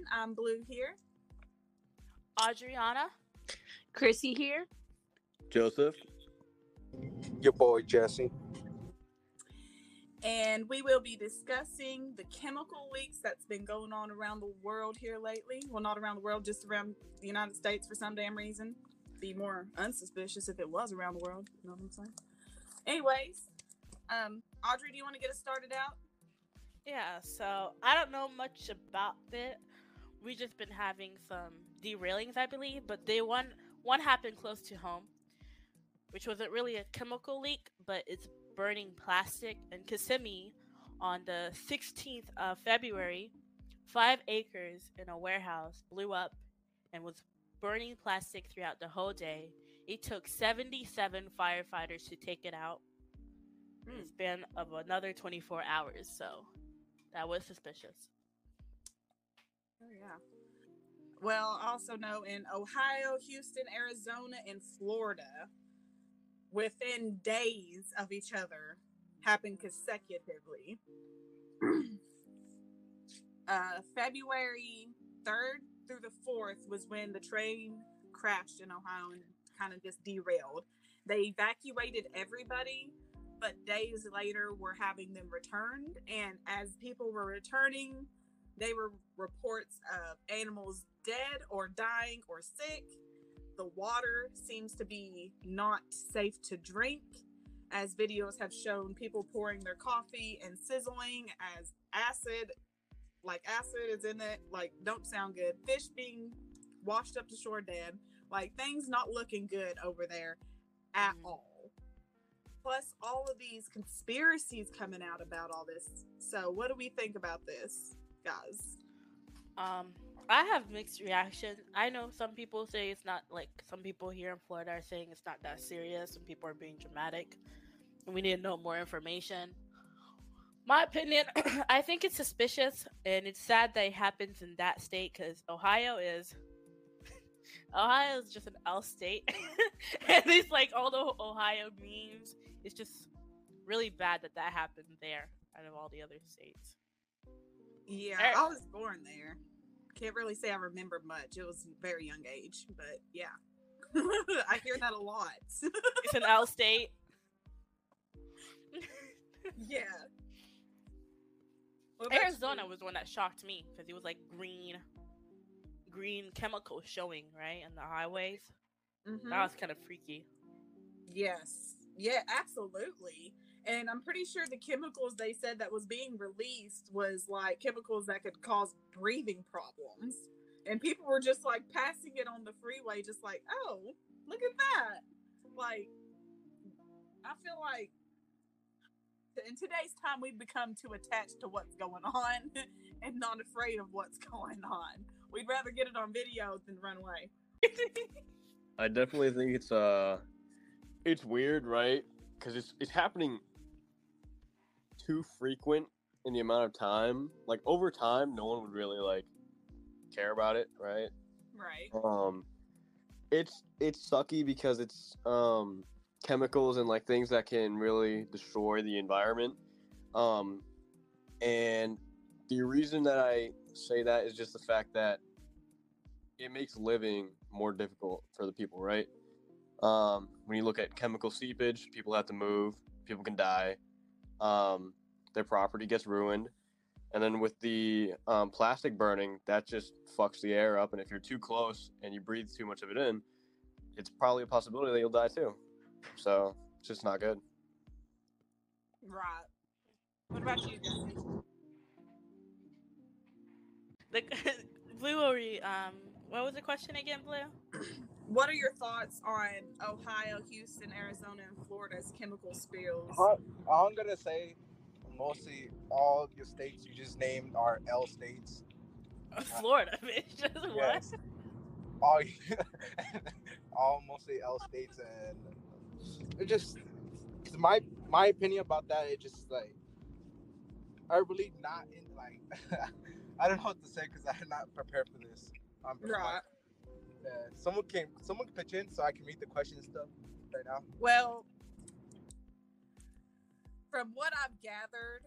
11. I'm Blue here. Adriana. Chrissy here. Joseph. Your boy Jessie. And we will be discussing the chemical leaks that's been going on around the world here lately. Well, not around the world, just around the United States for some damn reason. Be more unsuspicious if it was around the world. You know what I'm saying? Anyways, um, Audrey, do you want to get us started out? Yeah, so I don't know much about it. We just been having some derailings, I believe, but they one one happened close to home, which wasn't really a chemical leak, but it's burning plastic in Kissimmee on the 16th of February. Five acres in a warehouse blew up and was burning plastic throughout the whole day. It took 77 firefighters to take it out in a span of another 24 hours. So that was suspicious. Oh, yeah. Well, also know in Ohio, Houston, Arizona, and Florida, within days of each other, happened consecutively. uh, February 3rd through the 4th was when the train crashed in Ohio and kind of just derailed. They evacuated everybody, but days later were having them returned. And as people were returning, they were reports of animals dead or dying or sick. The water seems to be not safe to drink, as videos have shown people pouring their coffee and sizzling as acid, like acid is in it, like don't sound good. Fish being washed up to shore dead, like things not looking good over there at Mhm. all. Plus, all of these conspiracies coming out about all this. So, what do we think about this, guys? Um, I have mixed reaction. I know some people say it's not like some people here in Florida are saying it's not that serious. Some people are being dramatic. And we need to know more information. My opinion, I think it's suspicious, and it's sad that it happens in that state because Ohio is Ohio is just an L state, and it's like all the Ohio memes. It's just really bad that that happened there out of all the other states. Yeah, Er- I was born there. Can't really say I remember much. It was very young age, but yeah. I hear that a lot. It's an L state. yeah. Arizona you? was the one that shocked me because it was like green, green chemicals showing right on the highways. Mhm. That was kind of freaky. Yes. Yeah, absolutely. And I'm pretty sure the chemicals they said that was being released was like chemicals that could cause breathing problems. And people were just like passing it on the freeway, just like, oh, look at that. Like, I feel like in today's time, we've become too attached to what's going on and not afraid of what's going on. We'd rather get it on video than run away. I definitely think it's uh, it's weird, right? Because it's it's happening too frequent in the amount of time. Like over time, no one would really like care about it, right? Right. Um, it's it's sucky because it's um chemicals and like things that can really destroy the environment. Um, and the reason that I say that is just the fact that it makes living more difficult for the people, right? Um, when you look at chemical seepage, people have to move, people can die, um, their property gets ruined. And then with the um, plastic burning, that just fucks the air up. And if you're too close and you breathe too much of it in, it's probably a possibility that you'll die too. So it's just not good. Right. What about you, Jessie? The Blue, what you, um, what was the question again, Blue? What are your thoughts on Ohio, Houston, Arizona, and Florida's chemical spills? All all I'm gonna say, mostly all your states you just named are L states. Florida, bitch. Just what? Yes. All, all mostly L states, and it just, my my opinion about that, it just like, I really not in like, I don't know what to say because I'm not prepared for this. Um, but, like, Right. uh, someone can someone can pitch in so I can read the question and stuff right now. Well, from what I've gathered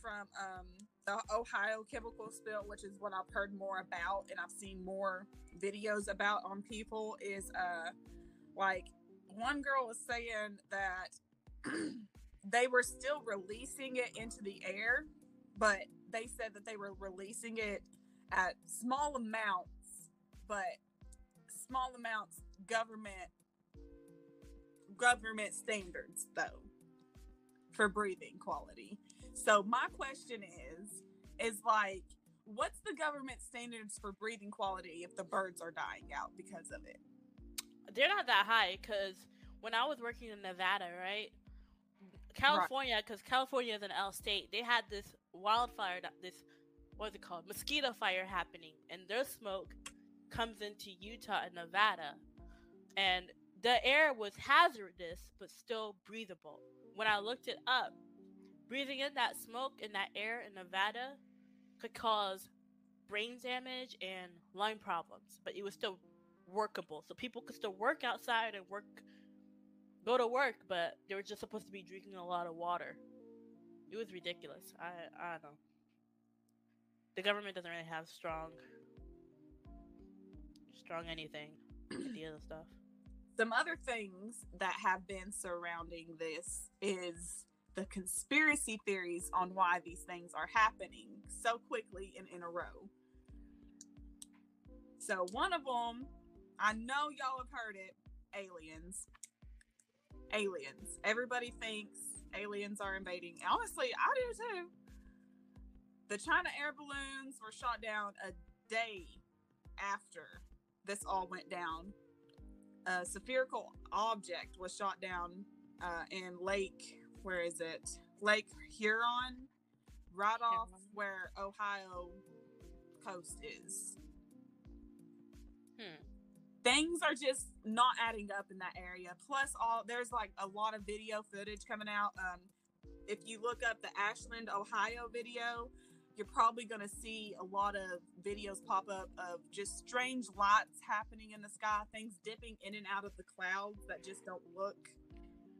from um, the Ohio chemical spill, which is what I've heard more about and I've seen more videos about on people, is uh like one girl was saying that they were still releasing it into the air, but they said that they were releasing it at small amounts, but small amounts government government standards though for breathing quality. So my question is is like what's the government standards for breathing quality if the birds are dying out because of it? They're not that high because when I was working in Nevada, right? California, because California is an L state, they had this wildfire, this what's it called, mosquito fire happening, and their smoke comes into Utah and Nevada, and the air was hazardous but still breathable. When I looked it up, breathing in that smoke in that air in Nevada could cause brain damage and lung problems, but it was still workable. So people could still work outside and work go to work, but they were just supposed to be drinking a lot of water. It was ridiculous. I I don't know. The government doesn't really have strong strong anything ideas and stuff. Some other things that have been surrounding this is the conspiracy theories on why these things are happening so quickly and in a row. So one of them, I know y'all have heard it, aliens. Aliens. Everybody thinks aliens are invading. Honestly, I do too. The China air balloons were shot down a day after this all went down. A spherical object was shot down uh, in Lake, where is it? Lake Huron, right off where Ohio coast is. Hmm. Things are just not adding up in that area. Plus, all there's like a lot of video footage coming out. Um, if you look up the Ashland, Ohio video, you're probably going to see a lot of videos pop up of just strange lights happening in the sky, things dipping in and out of the clouds that just don't look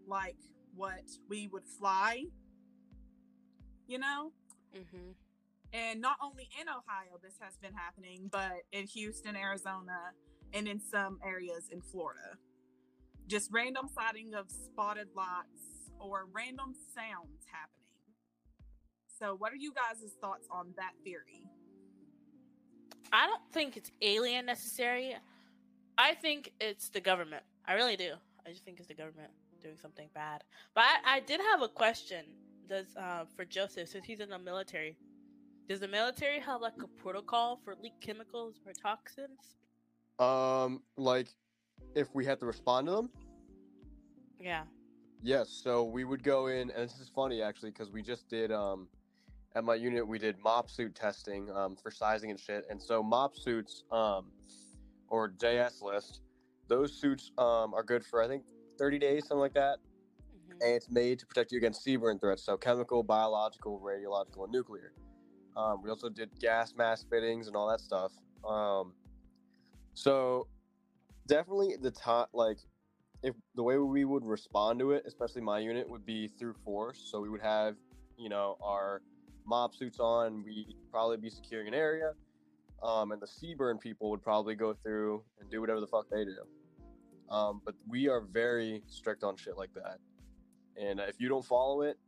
like what we would fly. You know? Mm-hmm. And not only in Ohio, this has been happening, but in Houston, Arizona, and in some areas in Florida. Just random sighting of spotted lights or random sounds happening. So, what are you guys' thoughts on that theory? I don't think it's alien necessary. I think it's the government. I really do. I just think it's the government doing something bad. But I, I did have a question. Does uh, for Joseph, since he's in the military, does the military have like a protocol for leaked chemicals or toxins? Um, like if we had to respond to them, Yeah. yes. So we would go in, and this is funny actually because we just did um at my unit we did MOPP suit testing um for sizing and shit, and so MOPP suits um or JSLIST, those suits um are good for I think 30 days, something like that. Mhm. and it's made to protect you against CBRN threats, so chemical, biological, radiological, and nuclear. Um, we also did gas mask fittings and all that stuff. Um, so definitely the top, like if the way we would respond to it, especially my unit, would be through force. So we would have, you know, our MOPP suits on. We'd probably be securing an area, um, and the CBRN people would probably go through and do whatever the fuck they do. Um, but we are very strict on shit like that. And if you don't follow it,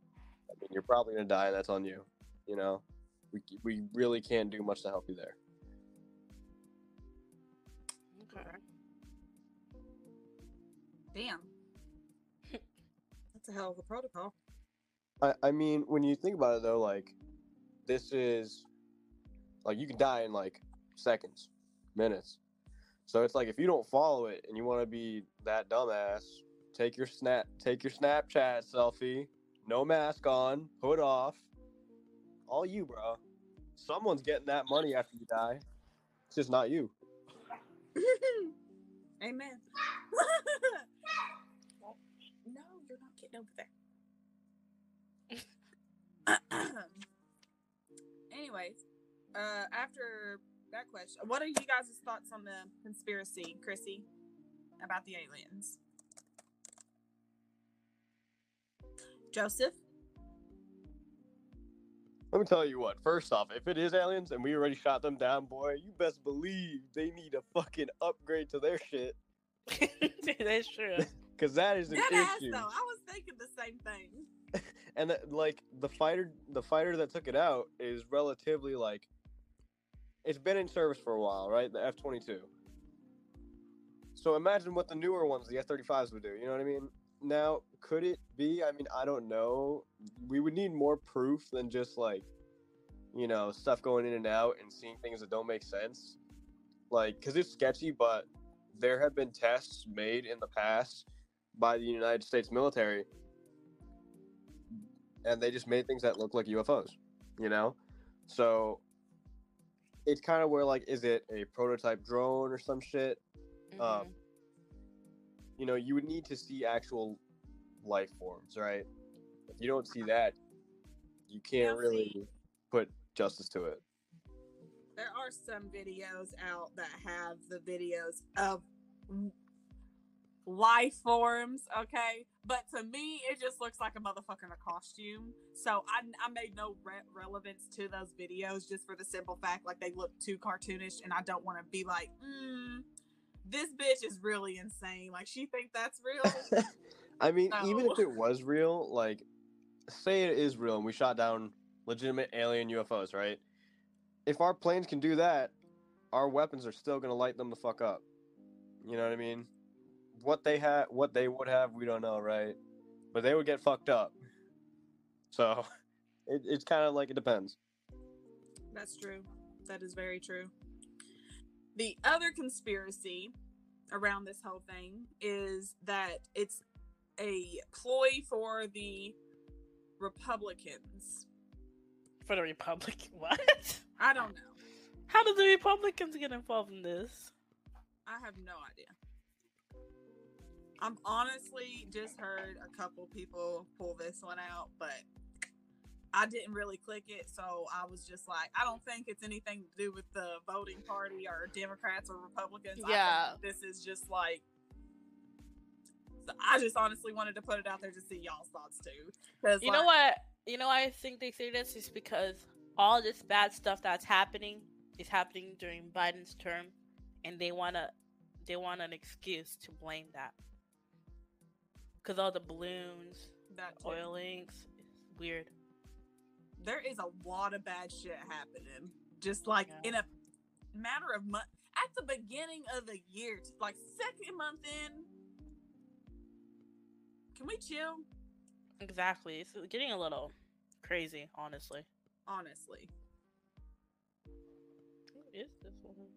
I mean, you're probably gonna die, and that's on you. You know, we we really can't do much to help you there. Okay. Damn. That's a hell of a protocol. I I mean, when you think about it though, like this is like you can die in like seconds, minutes. So it's like if you don't follow it and you want to be that dumbass, take your snap, take your Snapchat selfie, no mask on, hood off, all you, bro. Someone's getting that money after you die. It's just not you. Amen. no, you're not getting over there. Anyways, uh, after that question, what are you guys' thoughts on the conspiracy, Chrissy, about the aliens? Joseph? Let me tell you what. First off, if it is aliens and we already shot them down, boy, you best believe they need a fucking upgrade to their shit. That's true. Cause that is an Dead ass though. I was thinking the same thing. And like the fighter the fighter that took it out is relatively like it's been in service for a while right? The f-22 so imagine what the newer ones the f-35s would do you know what i mean? Now could it be? I mean i don't know. We would need more proof than just like you know stuff going in and out and seeing things that don't make sense. Like because it's sketchy but there have been tests made in the past by the united states military and they just made things that look like UFOs, you know? So it's kind of where like is it a prototype drone or some shit? Um, Mhm. You know, you would need to see actual life forms, right? If you don't see that, you can't Yeah, really see- put justice to it. There are some videos out that have the videos of life forms, okay? But to me, it just looks like a motherfucker in a costume. So I, I made no re- relevance to those videos just for the simple fact like they look too cartoonish, and I don't want to be like, mm, this bitch is really insane. Like she think that's real. I mean, even if it was real, like, say it is real and we shot down legitimate alien UFOs, right? If our planes can do that, our weapons are still gonna light them the fuck up. You know what I mean? What they had, what they would have, we don't know, right? But they would get fucked up. So, it, it's kind of like it depends. That's true. That is very true. The other conspiracy around this whole thing is that it's a ploy for the Republicans. For the Republican, what? I don't know. How did the Republicans get involved in this? I have no idea. I'm honestly just heard a couple people pull this one out, but I didn't really click it, so I was just like, I don't think it's anything to do with the voting party or Democrats or Republicans. I Yeah. this is just like. So I just honestly wanted to put it out there to see y'all's thoughts too. Because You know what? You know I think they say this is because all this bad stuff that's happening is happening during Biden's term, and they wanna they want an excuse to blame that. Cause all the balloons, That too. oil links, it's weird. there is a lot of bad shit happening. Just like Yeah. in a matter of month at the beginning of the year, like second month in. Can we chill? Exactly. It's getting a little crazy, honestly. Honestly. Who is this one?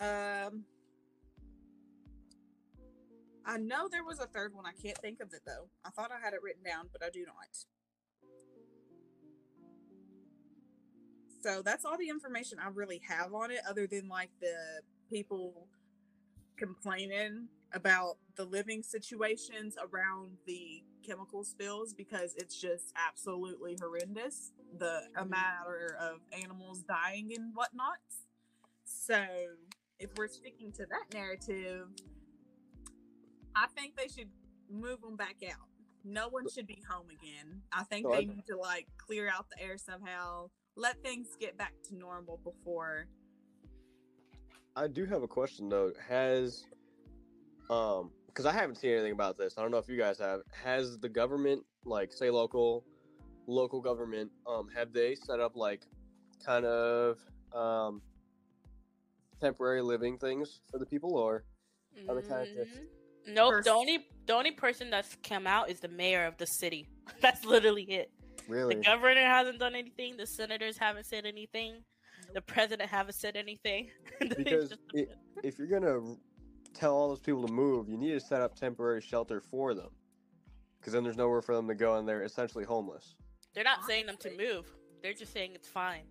Um I know there was a third one. I can't think of it though. I thought I had it written down, but I do not. So that's all the information I really have on it, other than like the people complaining about the living situations around the chemical spills because it's just absolutely horrendous. The mm-hmm. a matter of animals dying and whatnot. So if we're sticking to that narrative, I think they should move them back out. No one should be home again. I think So I- they need to like clear out the air somehow. Let things get back to normal before. I do have a question though. Has um because I haven't seen anything about this. I don't know if you guys have. Has the government, like say local local government, um, have they set up like kind of um temporary living things for the people or Are they kinda just- Mhm. Nope. First- The only the only person that's come out is the mayor of the city. That's literally it. really? The governor hasn't done anything. The senators haven't said anything. The president haven't said anything. Because it, if you're gonna tell all those people to move, you need to set up temporary shelter for them. Because then there's nowhere for them to go, and they're essentially homeless. they're not saying them to move. They're just saying it's fine.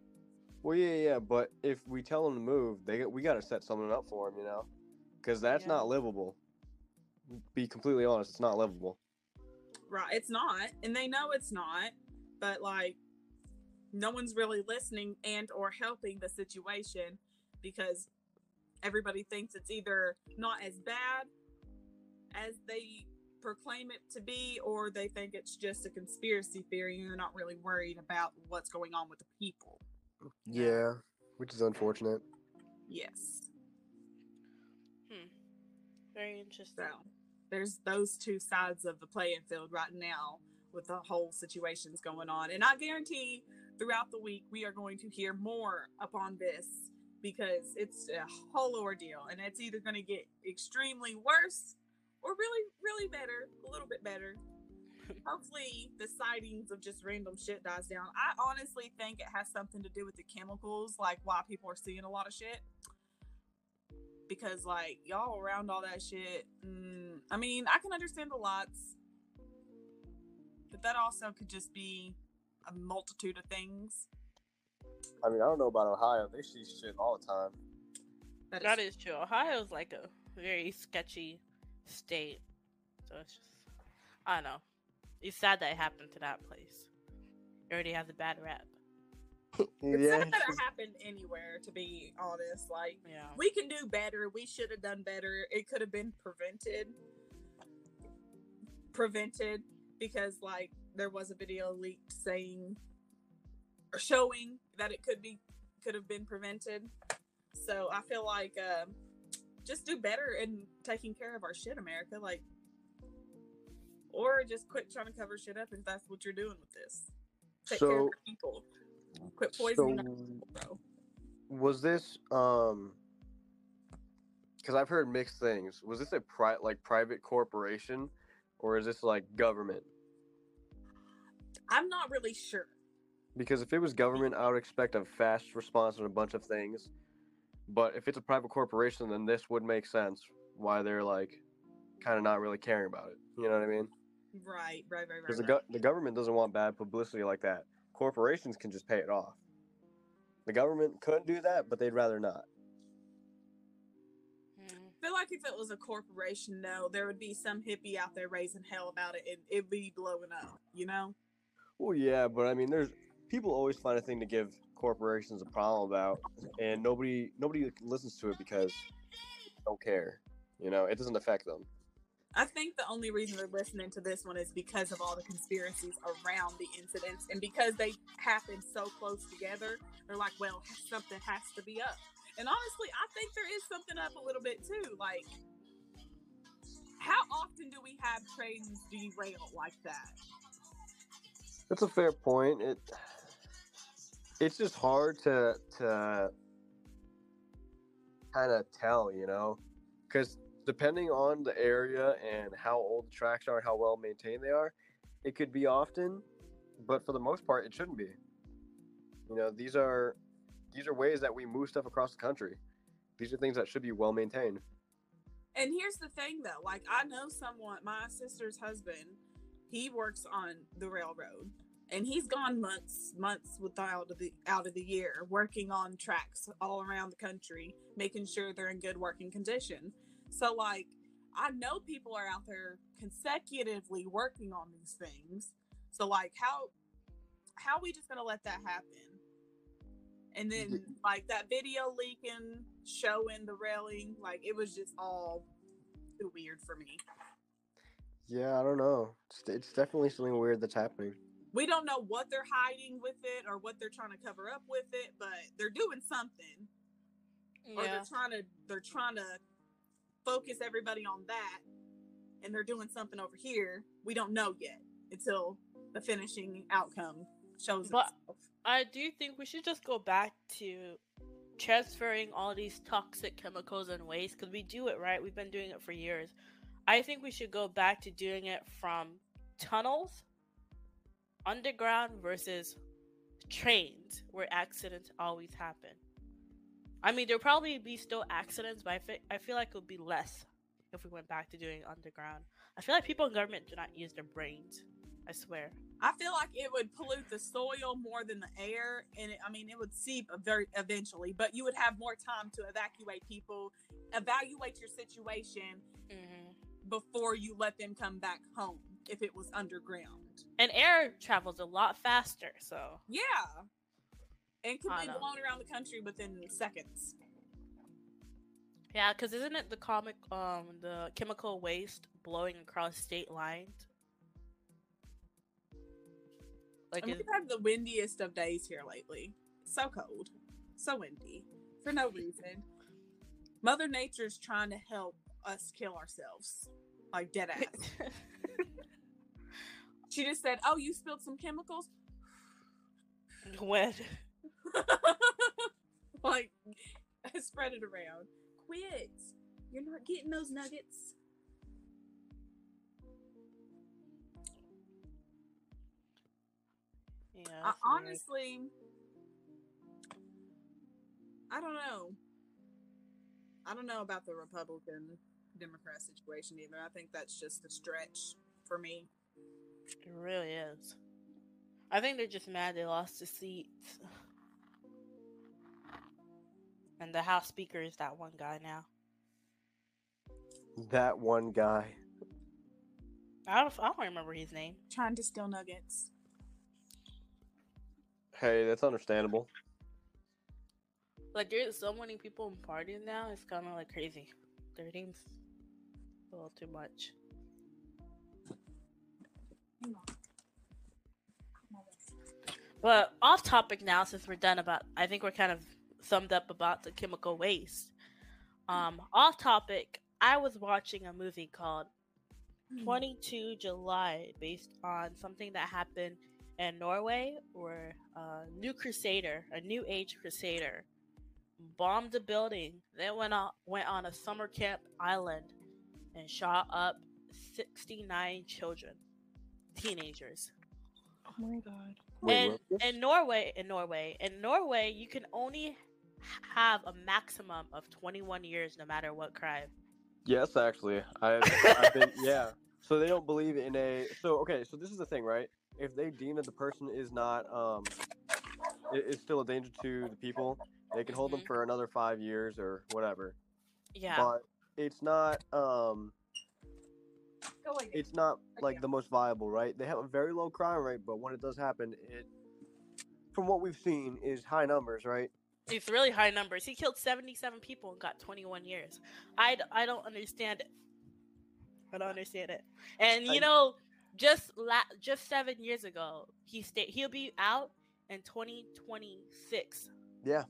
Well, yeah, yeah, but if we tell them to move, they got- we got to set something up for them, you know, because that's Yeah. not livable. Be completely honest, it's not livable. Right. It's not. And they know it's not. But like no one's really listening and or helping the situation because everybody thinks it's either not as bad as they proclaim it to be, or they think it's just a conspiracy theory and they're not really worried about what's going on with the people. Yeah, which is unfortunate. Yes. Hmm. Very interesting. So there's those two sides of the playing field right now with the whole situations going on. And I guarantee throughout the week we are going to hear more upon this because it's a whole ordeal and it's either going to get extremely worse or really, really better, a little bit better. Hopefully, the sightings of just random shit dies down. I honestly think it has something to do with the chemicals, like why people are seeing a lot of shit because like y'all around all that shit mm, i mean i can understand the lots but that also could just be a multitude of things I mean, I don't know about Ohio. They see shit all the time. that is, That is true. Ohio's like a very sketchy state. So it's just, I don't know. It's sad that it happened to that place. It already has a bad rep. it's yeah, not gonna happen anywhere to be honest like Yeah. we can do better we should have done better it could have been prevented. Prevented because like there was a video leaked saying or showing that it could be could have been prevented. So i feel like um just do better in taking care of our shit america like or just quit trying to cover shit up if that's what you're doing with this. Take care of people quit poisoning our So, people, bro was this um? Because I've heard mixed things. Was this a pri- like private corporation, or is this like government? i'm not really sure Because if it was government, I would expect a fast response on a bunch of things. But if it's a private corporation, then this would make sense why they're like kind of not really caring about it. You know what I mean? Right, right, right, right. Because the, right. go- the government doesn't want bad publicity like that. Corporations can just pay it off. The government couldn't do that, but they'd rather not. Hmm. I feel like if it was a corporation, though, there would be some hippie out there raising hell about it, and it'd be blowing up. You know? Well, yeah, but I mean, there's people always find a thing to give corporations a problem about, and nobody nobody listens to it because they don't care. You know, it doesn't affect them. I think the only reason they're listening to this one is because of all the conspiracies around the incidents, and because they happen so close together. They're like, well, something has to be up. And honestly, I think there is something up a little bit too. Like, how often do we have trains derail like that? That's a fair point. It it's just hard to to kind of tell, you know, because depending on the area and how old the tracks are and how well maintained they are, it could be often, but for the most part, it shouldn't be. You know, these are these are ways that we move stuff across the country. These are things that should be well maintained. And here's the thing though, like I know someone, my sister's husband, he works on the railroad and he's gone months, months without of the out of the year working on tracks all around the country, making sure they're in good working condition. So like I know people are out there consecutively working on these things. So like how how we just gonna let that happen? And then like that video leaking, showing the railing, like it was just all too weird for me. Yeah, I don't know. It's, it's definitely something weird that's happening. We don't know what they're hiding with it or what they're trying to cover up with it, but they're doing something. Or Yeah. they're trying to they're trying to focus everybody on that and they're doing something over here. We don't know yet until the finishing outcome shows But- itself. I do think we should just go back to transferring all these toxic chemicals and waste because we do it right. We've been doing it for years. I think we should go back to doing it from tunnels, underground versus trains where accidents always happen. I mean, there'll probably be still accidents, but I, fe- I feel like it would be less if we went back to doing underground. I feel like people in government do not use their brains. I swear. I feel like it would pollute the soil more than the air, and it, I mean, it would seep very eventually. But you would have more time to evacuate people, evaluate your situation hmm before you let them come back home. If it was underground, And air travels a lot faster, so yeah, and can be blown around the country within seconds. yeah. Because isn't it the comic, um, the chemical waste blowing across state lines. Like, And is, we've had the windiest of days here lately. So cold, so windy, for no reason. Mother Nature's trying to help us kill ourselves, like dead ass. she just said, "Oh, you spilled some chemicals." when like, spread it around. Quit. You're not getting those nuggets. yeah, I, honestly, I don't know. I don't know about the Republican Democrat situation either. I think that's just a stretch for me. It really is. I think they're just mad they lost the seats. And the House Speaker is that one guy now. That one guy. I don't, I don't remember his name. Trying to steal nuggets. Hey, that's understandable. Like, there's so many people in parties now, it's kind of like crazy. Their names a little too much. Hang. But off topic now, since we're done about, I think we're kind of summed up about the chemical waste. Um, off topic, I was watching a movie called 22 July based on something that happened in Norway where a new crusader, a new age crusader, bombed a building, then went on, went on a summer camp island and shot up 69 children, teenagers. Oh my god. Wait, And what? in Norway, in Norway, in Norway, you can only h- have a maximum of 21 years no matter what crime. Yes, actually, I've, I've been. Yeah. So they don't believe in a. So okay, so this is the thing, right? If they deem that the person is not um, i- is still a danger to the people, they can hold them Mhm. for another five years or whatever. Yeah. But it's not um, it's not like the most viable, right? They have a very low crime rate, but when it does happen, it, from what we've seen, is high numbers, right? It's really high numbers. He killed 77 people and got 21 years. I, I don't understand it. I don't understand it. And you I- know, just la- just 7 years ago, he stayed he'll be out in 2026. Yeah.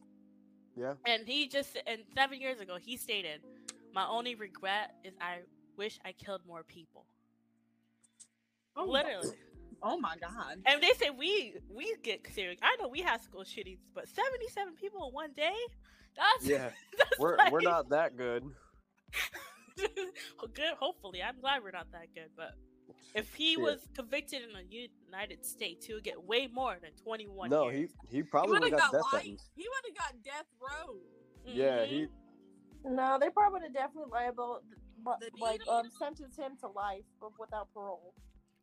Yeah. And he just and 7 years ago, he stated, "My only regret is I wish I killed more people." Oh, Literally. Oh my god. And they say we we get serious. I know we have school shootings, but 77 people in one day? That's Yeah. that's We're we're not that good. good. Hopefully, I'm glad we're not that good. But if he Shit. was convicted in the United States, he would get way more than 21 no, he years. he He probably would would have have got got death life. sentence. He would have got death row. Yeah, Mhm. he No, they probably would have definitely liable, but The like um sentenced him to life but without parole.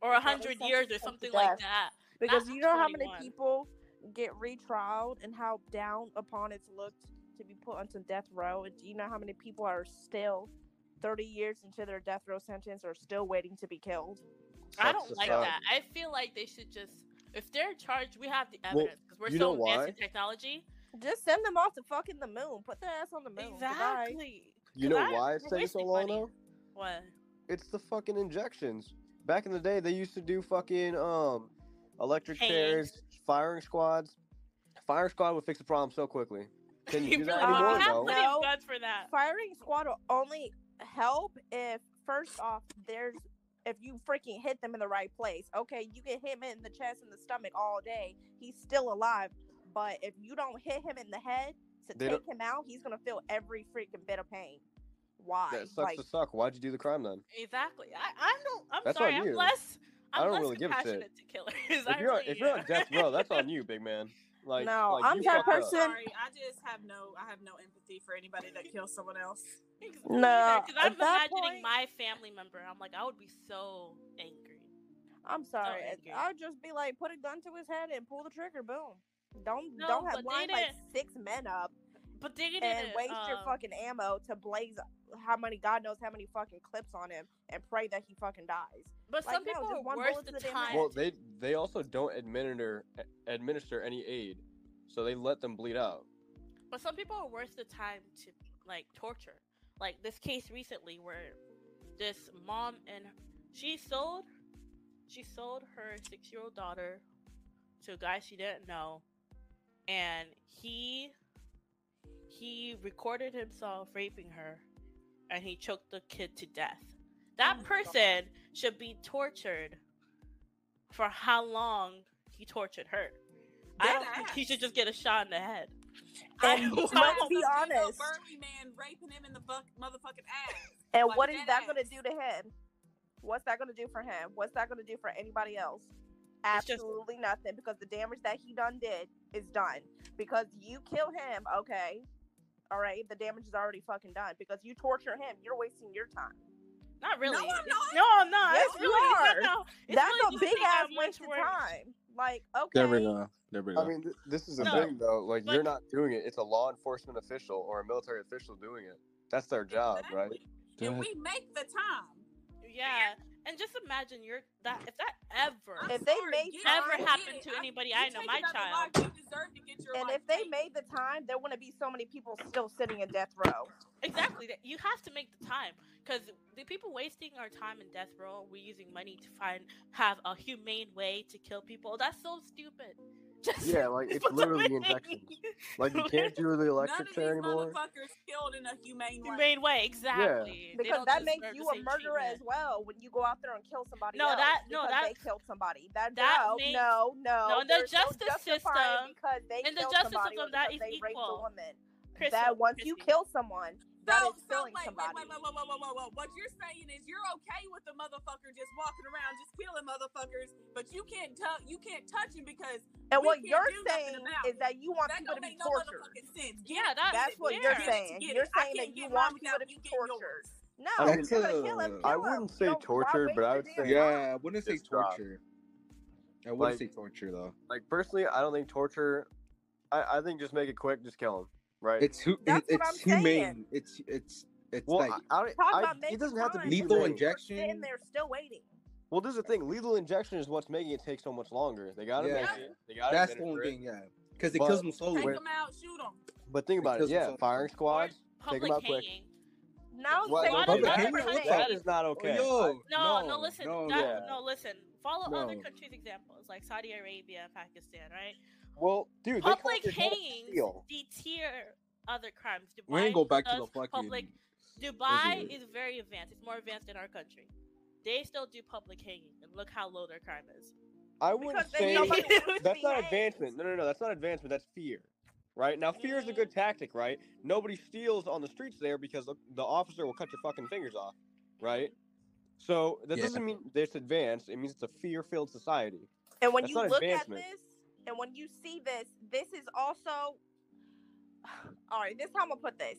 Or a hundred years or something like that. Because Not you know how many people get retrialed and how down upon it's looked to be put onto death row. And do you know how many people are still 30 years into their death row sentence are still waiting to be killed? I don't like suck. that. I feel like they should just, if they're charged, we have the evidence because we're you so advanced why? in technology. Just send them off to fucking the moon. Put their ass on the moon. Goodbye. Exactly. You 'Cause know I- why it's taking so long money. though? What? It's the fucking injections. Back in the day, they used to do fucking um electric Hands. chairs, firing squads. Firing squad would fix the problem so quickly. Can you do that really Uh, do. anymore? Have No. No. guns for that. Firing squad will only help if first off there's if you freaking hit them in the right place. Okay, you can hit him in the chest and the stomach all day. He's still alive. But if you don't hit him in the head to They take him out, he's gonna feel every freaking bit of pain. Why? That sucks Like to suck. Why'd you do the crime then? Exactly. I, I don't. I'm That's sorry. on I'm you. less. I I'm don't less really give a shit. to killers. If I you're on, really if you're on death row, that's on you, big man. Like No, like, I'm that fucked up. person- Sorry, I just have no. I have no empathy for anybody that kills someone else. No, because I'm at imagining point- my family member. I'm like, I would be so angry. I'm sorry. angry. I'd just be like, put a gun to his head and pull the trigger. Boom. Don't No, don't have they line like six men up But they didn't. and waste your um, fucking ammo to blaze how many God knows how many fucking clips on him and pray that he fucking dies. But like, some people just are one worth the the time. Well, they they also don't administer administer any aid, so they let them bleed out. But some people are worth the time to like torture. Like this case recently where this mom and she sold she sold her six year old daughter to a guy she didn't know and he he recorded himself raping her and he choked the kid to death oh that Oh my God. person should be tortured for how long he tortured her i don't think he should just get a shot in the head And I He don't tried let's know. to be honest. Burly man raping him in the fuck motherfucking ass. And Like what is dead that going to do to him? What's that going to do for him? What's that going to do for anybody else? It's just- Absolutely nothing because the damage that he done did is done. Because you kill him, okay. All right, the damage is already fucking done. Because you torture him, you're wasting your time. Not really. I'm not. No, I'm not. Yes, it's you really, are. No, it's That's really a big ass waste of time. Like, okay. There we go. There we go. I mean, th- this is a No, thing, though. Like, but- you're not doing it. It's a law enforcement official or a military official doing it. That's their job, right? Exactly. And we make the time. Yeah, and just imagine you're that if that ever I'm If they sorry, made get time- ever get happened it. to anybody you I know, my child. life, you deserve to get your And life if they taken. made the time, there wouldn't be so many people still sitting in death row. exactly you have to make the time because the people wasting our time in death row, we're using money to find have a humane way to kill people. That's so stupid. Just Yeah, like, it's literally in- injections. Like, you can't do the None electric of these chair anymore. motherfuckers killed in a humane way. humane way, exactly. They Because that makes you a same murderer as well when you go out there and kill somebody No, else. that- no, that- they killed somebody. That, that no, makes- no, no. no, in the justice justifying system- because they in the justice somebody system, or that because is they raped a equal. woman. Crystal, that oh, once you kill someone, that So, is so killing wait, somebody. wait, wait, wait, wait, wait, wait, wait. What you're saying is you're okay with the motherfucker just walking around, just killing motherfuckers, but you can't touch, you can't touch him because And we what can't you're do saying is that you want that people to be make no tortured. sense. Get Yeah, that's That's what it, you're saying. You're saying that you want people to be you getting yours. tortured. No, I mean- gonna kill him. Kill I wouldn't You say know, torture, but I would say- Yeah, I wouldn't say torture. I wouldn't Like- say torture though. Like, personally, I don't think torture. I, I think just make it quick, just kill him, right? It's hu- That's it, what it's I'm saying. humane. It's it's it's well, like I, I, Talk I, about it making doesn't have to be time. Lethal humane. injection. You're sitting there still waiting. Well, this is the thing. Lethal injection is what's making it take so much longer. They gotta make it. They gotta that's the administer only it. thing. Yeah, because it But- kills them slowly. Take them out, shoot them. But think about it. Because Yeah, it's firing Or squads. Take 'em public out quick. hanging. Now What- say Public public hanging hanging. looks that like- is not okay. Oh, yo, No, no, listen. no, that, yeah. No, listen. Follow other No. countries' examples, like Saudi Arabia Pakistan, right? Well, dude, they call Public it head hangings deter other crimes. Dubai We ain't go back to does the fucking. public. Dubai is very advanced. It's more advanced in our country. They still do public hanging, and look how low their crime is. I wouldn't Because say nobody wants to that's not advancement. No, no, no, that's not advancement. That's fear. Right now, fear is a good mm. tactic, right? Nobody steals on the streets there because the, the officer will cut your fucking fingers off, right? So that Yeah. doesn't mean it's advanced. It means it's a fear-filled society. And when That's you not look at advancement. this, and when you see this, this is also all right. This is how I'm gonna put this.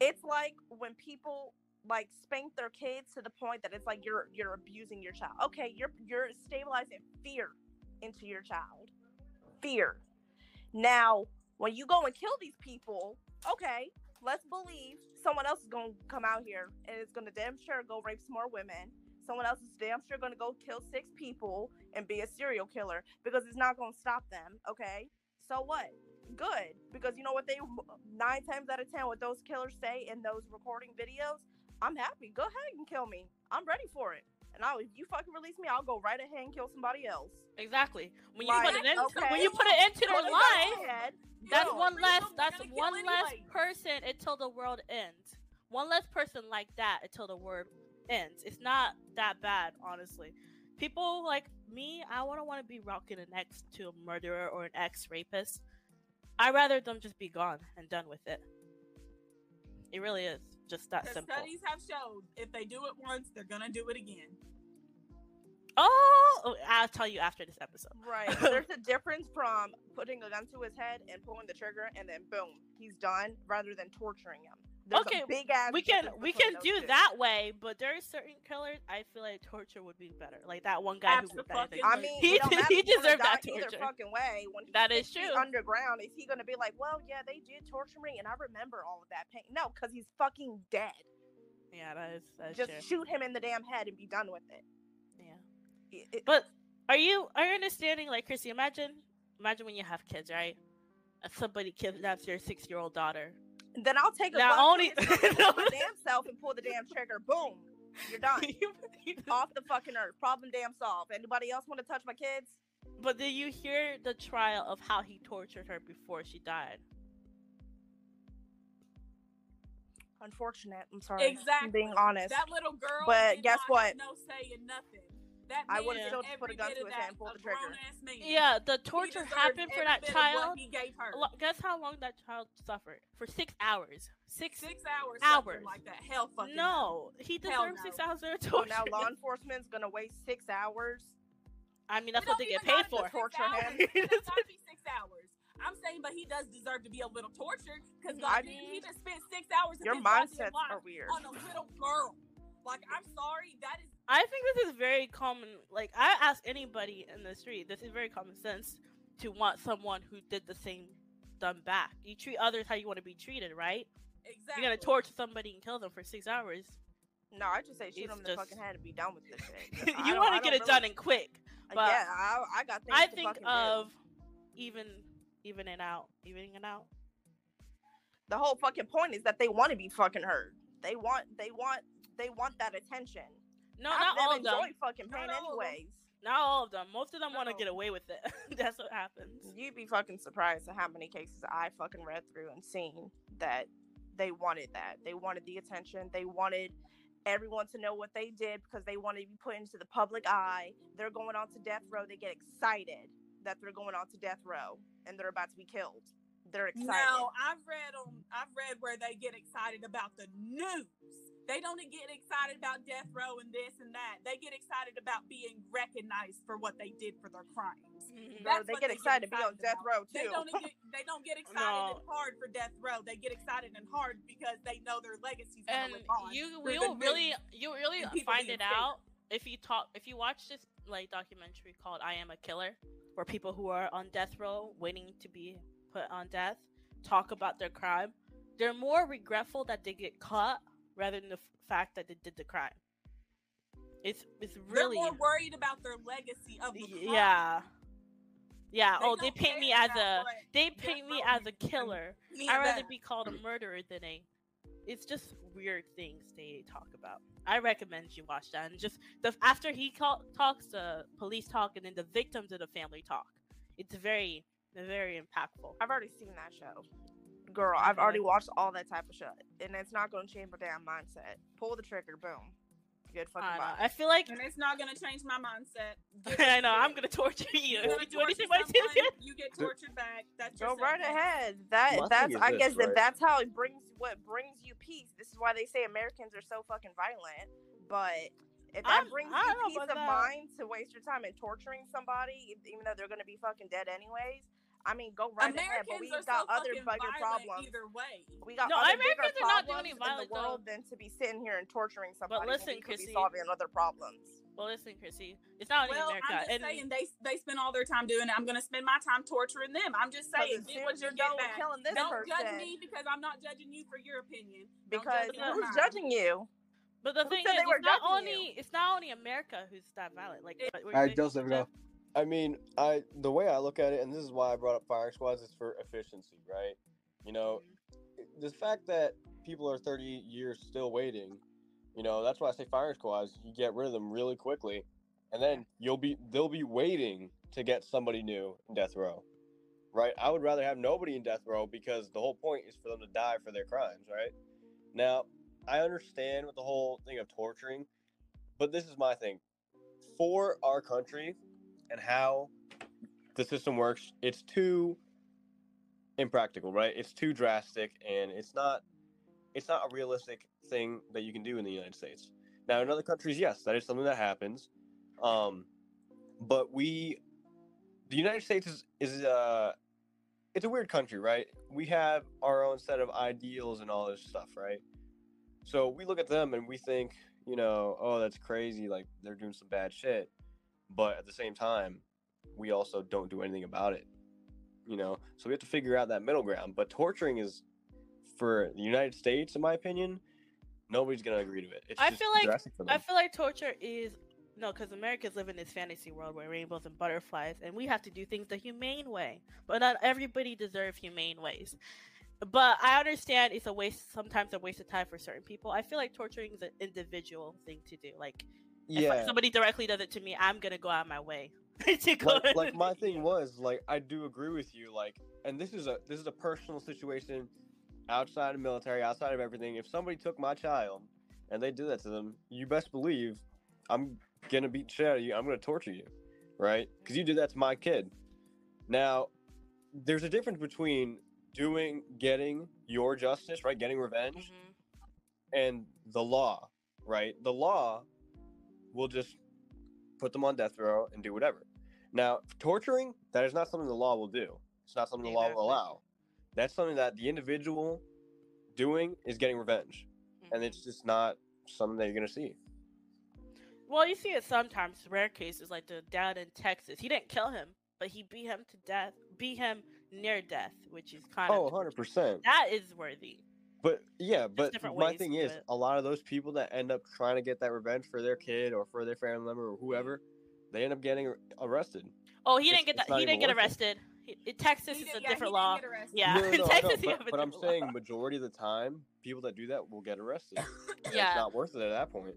It's like when people like spank their kids to the point that it's like you're you're abusing your child. Okay, you're you're stabilizing fear into your child. Fear. Now, when you go and kill these people, okay, let's believe someone else is gonna come out here and it's gonna damn sure go rape some more women. Someone else is damn sure gonna go kill six people and be a serial killer because it's not gonna stop them. Okay, so what? Good because you know what they nine times out of ten what those killers say in those recording videos. I'm happy. Go ahead and kill me. I'm ready for it. And I'll, if you fucking release me, I'll go right ahead and kill somebody else. Exactly. When you Like, put it in, okay. when you put it into their Put it life, on my head. that's Yo, one freedom, less. That's one less anyway. person until the world ends. One less person like that until the world ends. It's not that bad, honestly. People like me, I wouldn't want to be rocking an ex to a murderer or an ex rapist. I'd rather them just be gone and done with it. It really is just that The simple. studies have showed if they do it once, they're gonna do it again. Oh, oh, I'll tell you after this episode. Right. There's a difference from putting a gun to his head and pulling the trigger and then boom, he's done, rather than torturing him. There's Okay, big ass. we can we can do two. that way, but there are certain killers I feel like torture would be better. Like that one guy who ripped Abso-fucking- I mean, He it did- he if he's gonna deserved that die either fucking way. When That is true. Underground, is he gonna be like, well, yeah, they did torture me, and I remember all of that pain? No, because he's fucking dead. yeah, that is that's Just true. shoot him in the damn head and be done with it. Yeah. It- it- But are you are you understanding like Chrissy, imagine imagine when you have kids, right? And somebody kidnaps your six year old daughter. Then I'll take a Now only- to damn self and pull the damn trigger. Boom. You're done. You- you- Off the fucking earth. Problem damn solved. Anybody else want to touch my kids? but did you hear the trial of how he tortured her before she died? Unfortunate. I'm sorry. I'm Exactly. being honest. That little girl. But guess what? No saying nothing. That I man would've still put a gun to his hand, that, pulled the trigger. Yeah, the torture happened for that child. What he gave her. Guess how long that child suffered? For six hours. Six. Six hours. Hours. Like that. Hell fucking. No, he Hell deserves six hours of So torture. now law enforcement's gonna waste six hours. I mean, that's what they get paid for. six Torture hours. him. It does gotta be six hours. I'm saying, but he does deserve to be a little tortured because I he just spent six hours of Your mindsets are weird. on a little girl. Like, I'm sorry, that is I think this is very common. Like, I ask anybody in the street, this is very common sense to want someone who did the same done back. You treat others how you want to be treated, right? exactly. You're gonna torture somebody and kill them for six hours. No, I just say shoot them in the fucking head and be done with this shit. You want to get it done really- and quick. Uh, but yeah, I, I got things I think of do. even evening out, evening it out. The whole fucking point is that they want to be fucking heard. They want, they want, they want that attention. No, Half not them all of them. enjoy fucking pain Not all of 'em. anyways. Not all of them. Most of them want to get away with it. That's what happens. You'd be fucking surprised at how many cases I fucking read through and seen that they wanted that. They wanted the attention. They wanted everyone to know what they did because they wanted to be put into the public eye. They're going on to death row. They get excited that they're going on to death row and they're about to be killed. They're excited. No, I've read on. I've read where they get excited about the news. They don't get excited about death row and this and that. They get excited about being recognized for what they did for their crimes. Mm-hmm. Bro, that's they get they get excited to be on excited death about. row They too. don't get. They don't get excited No. and hard for death row. They get excited and hard because they know their legacy's and gonna live on. you will really you really find it out if you talk if you watch this like documentary called I Am a Killer, where people who are on death row waiting to be put on death talk about their crime. They're more regretful that they get caught rather than the f- fact that they did the crime. It's it's really They're more worried about their legacy of the Y- crime. yeah yeah They oh they paint me as a they paint me as a killer I'd rather that. be called a murderer than a. It's just weird things they talk about. I recommend you watch that and just the after he call, talks, the police talk, and then the victims of the family talk. It's very, very impactful. I've already seen that show. Girl, I've already watched all that type of shit. And it's not gonna change my damn mindset. Pull the trigger, boom. Good fucking I, know. I feel like and it's not gonna change my mindset. I know I'm gonna torture you You're if you do anything torture someone, you get tortured back. That's Go right sentence. ahead. That My that's thing I this, guess that that's how it brings what brings you peace. This is why they say Americans are so fucking violent. But if that I'm- brings I you peace of that. mind to waste your time in torturing somebody, even though they're gonna be fucking dead anyways, I mean, go right ahead. But we've got so other fucking bigger problems. either way. We got No, other bigger Americans are not doing problems any in violent, the though. world than to be sitting here and torturing somebody. But listen, we could Chrissy. be solving other problems. Well, listen, Chrissy, it's not only Well, America. I'm just and saying they they spend all their time doing it. I'm gonna spend my time torturing them. I'm just saying, get what you you're get done killing this Don't person, judge me because I'm not judging you for your opinion. Because judge who's mine. judging you? but the Who thing is, it's not only you? it's not only America who's that violent. Like, what were you All right, Joseph, go. I mean, I the way I look at it, and this is why I brought up firing squads, is for efficiency, right? You know, mm-hmm. the fact that people are 30 years still waiting, you know, that's why I say firing squads. You get rid of them really quickly, and then you'll be they'll be waiting to get somebody new in death row, right? I would rather have nobody in death row because the whole point is for them to die for their crimes, right? Now, I understand with the whole thing of torturing, but this is my thing. For our country and how the system works, it's too impractical, right? It's too drastic and it's not it's not a realistic thing that you can do in the United States. Now in other countries, yes, that is something that happens. Um but we the United States is is uh it's a weird country, right? We have our own set of ideals and all this stuff, right? So we look at them and we think, you know, oh, that's crazy. Like they're doing some bad shit. But at the same time, we also don't do anything about it. You know, so we have to figure out that middle ground. But torturing is, for the United States, in my opinion, nobody's gonna agree to it. It's I feel like- I feel like torture is no, because Americans live in this fantasy world where rainbows and butterflies, and we have to do things the humane way. But not everybody deserves humane ways. but I understand it's a waste. Sometimes a waste of time for certain people. I feel like torturing is an individual thing to do. Like if Yeah, somebody directly does it to me, I'm gonna go out of my way to go. like, like my thing was like I do agree with you. Like, and this is a this is a personal situation outside of military, outside of everything. If somebody took my child and they did that to them, you best believe I'm gonna beat shit out of you. I'm gonna torture you, right? Because you did that to my kid. Now, there's a difference between doing getting your justice, right? Getting revenge, Mhm. and the law, right? The law will just put them on death row and do whatever. Now, torturing, that is not something the law will do. It's not something the law will allow. That's something that the individual doing is getting revenge. And Mhm. it's just not something that you're going to see. Well, you see it sometimes, rare cases like the dad in Texas. He didn't kill him, but he beat him to death, beat him near death, which is kind Oh, of 100%. that is worthy. But yeah, but my ways thing is, do it. a lot of those people that end up trying to get that revenge for their kid or for their family member or whoever, they end up getting arrested. Oh, he It's- didn't get that. He didn't get arrested. He- In Texas, He it's did- a yeah, different law. Yeah, No, no, in no, I know, Texas, you but, but I'm saying law. majority of the time, people that do that will get arrested. Yeah. It's not worth it at that point.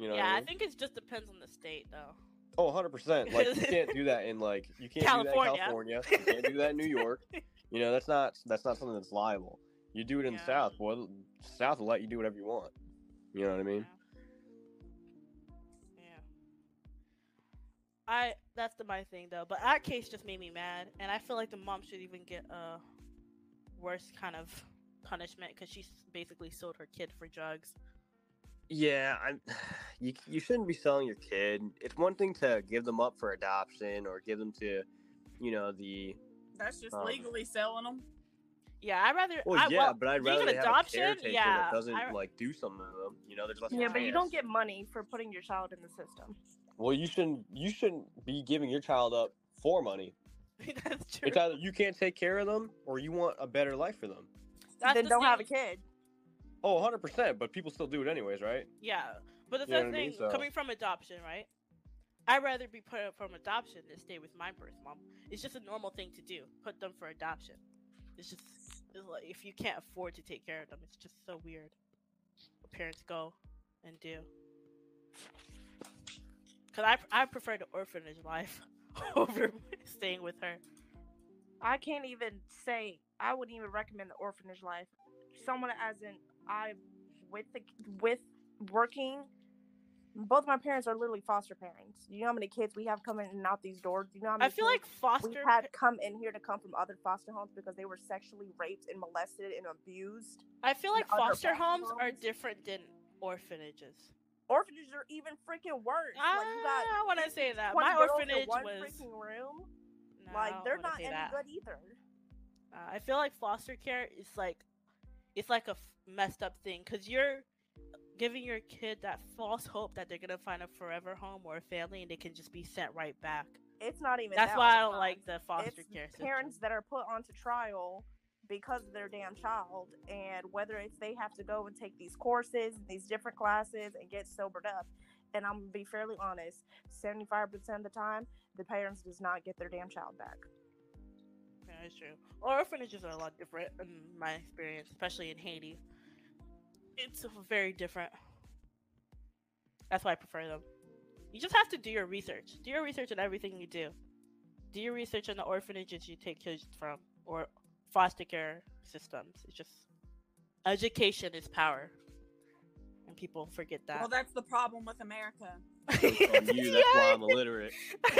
You know yeah, I I think it just depends on the state, though. Oh, 100%. Like, you can't do that in, like, you can't do that in California. California. You can't do that in New York. You know, that's not that's not something that's liable. You do it in the South, boy. South will let you do whatever you want. You know what I mean? Yeah. Yeah. I that's the my thing though, but that case just made me mad, and I feel like the mom should even get a worse kind of punishment because she basically sold her kid for drugs. Yeah, I'm. You you shouldn't be selling your kid. It's one thing to give them up for adoption or give them to, you know, the. That's just Um, legally selling them. Yeah, I'd rather. Well, I, yeah, well, but I'd rather an they have a adoption, caretaker yeah, that doesn't I- like do something to them. You know, there's less. Yeah, but you don't get money for putting your child in the system. Well, you shouldn't. You shouldn't be giving your child up for money. that's true. It's either you can't take care of them or you want a better life for them. That's then the don't have a kid. Oh, 100 percent. But people still do it anyways, right? Yeah, but the You know same what I mean? thing So- coming from adoption, right? I'd rather be put up from adoption than stay with my birth mom. It's just a normal thing to do. Put them for adoption. It's just like if you can't afford to take care of them, it's just so weird. What parents go and do. Cause I I prefer the orphanage life over staying with her. I can't even say I wouldn't even recommend the orphanage life. Someone as in I with the with working. Both my parents are literally foster parents. You know how many kids we have coming in and out these doors. You know how many I feel kids like foster. we had come in here to come from other foster homes because they were sexually raped and molested and abused. I feel like foster foster homes are different than orphanages. Orphanages are even freaking worse. like Ah, I want to say that my orphanage one was freaking room. No, like they're not any that. good either. Uh, I feel like foster care is like it's like a f- messed up thing because you're giving your kid that false hope that they're gonna find a forever home or a family and they can just be sent right back. It's not even. That's that why I don't like the foster it's care system. parents that are put onto trial because of their damn child and whether it's they have to go and take these courses these different classes and get sobered up and i'm gonna be fairly honest 75% of the time the parents does not get their damn child back Yeah, it's true. Orphanages are a lot different in my experience, especially in Haiti. It's very different. That's why I prefer them. You just have to do your research. Do your research on everything you do. Do your research on the orphanages you take kids from or foster care systems. It's just education is power. And people forget that. Well, that's the problem with America. You, that's why I'm illiterate.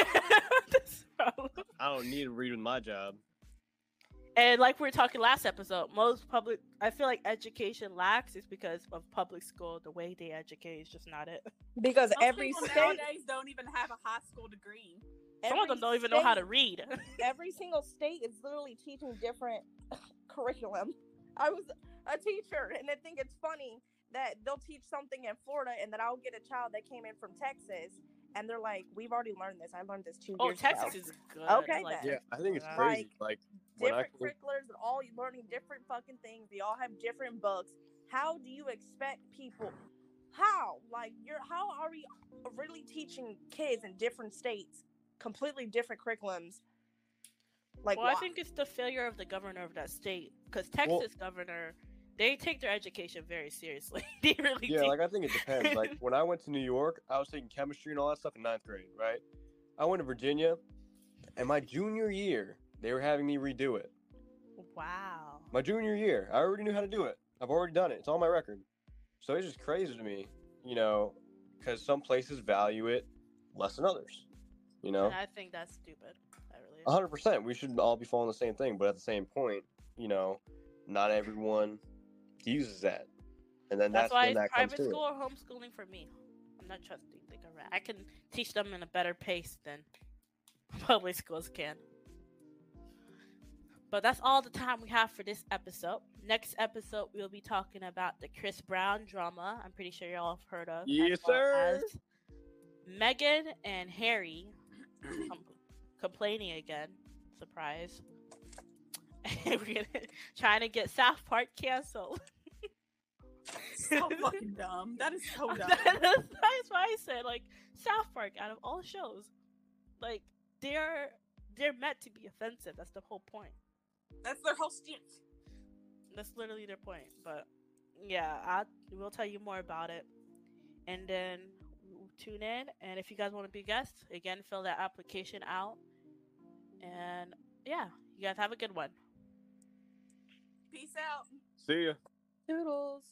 That's the problem. I don't need to read with my job. And like we were talking last episode, most public, I feel like education lacks is because of public school. The way they educate is just not it. because Most every people state nowadays don't even have a high school degree. Some of them don't even know how to read. every single state is literally teaching different curriculum. I was a teacher, and I think it's funny that they'll teach something in Florida, and then I'll get a child that came in from Texas, and they're like, "We've already learned this. I learned this two oh, years Texas ago." Oh, Texas is good. Okay, like, then. Yeah, I think it's Like, crazy. Like, when I different curriculars and all learning different fucking things. They all have different books. How do you expect people? How like you're? How are we really teaching kids in different states completely different curriculums? Like, well, why? I think it's the failure of the governor of that state. Because Texas governor, they take their education very seriously. they really Yeah, do. like I think it depends. like when I went to New York, I was taking chemistry and all that stuff in ninth grade, right? I went to Virginia, and my junior year, they were having me redo it. wow. My junior year, I already knew how to do it. I've already done it. It's on my record. So it's just crazy to me, you know, because some places value it less than others. You know, And I think that's stupid. I really. Hundred percent. We should all be following the same thing, but at the same point, you know, not everyone uses that, and then That's, that's, why that private school or homeschooling for me. I'm not trusting the government. I can teach them in a better pace than public schools can. But that's all the time we have for this episode. Next episode, we'll be talking about the Chris Brown drama. I'm pretty sure y'all have heard of. Yes, sir. as Meghan and Harry com- complaining again. Surprise. And we're gonna trying to get South Park canceled. so fucking dumb. That is so dumb. That's why I said like South Park out of all shows, like they're they're meant to be offensive. That's the whole point. That's their whole stint. That's literally their point. But yeah, I we'll tell you more about it, and then tune in. And if you guys want to be guests, again, fill that application out. And yeah, you guys have a good one. Peace out. See ya. Doodles.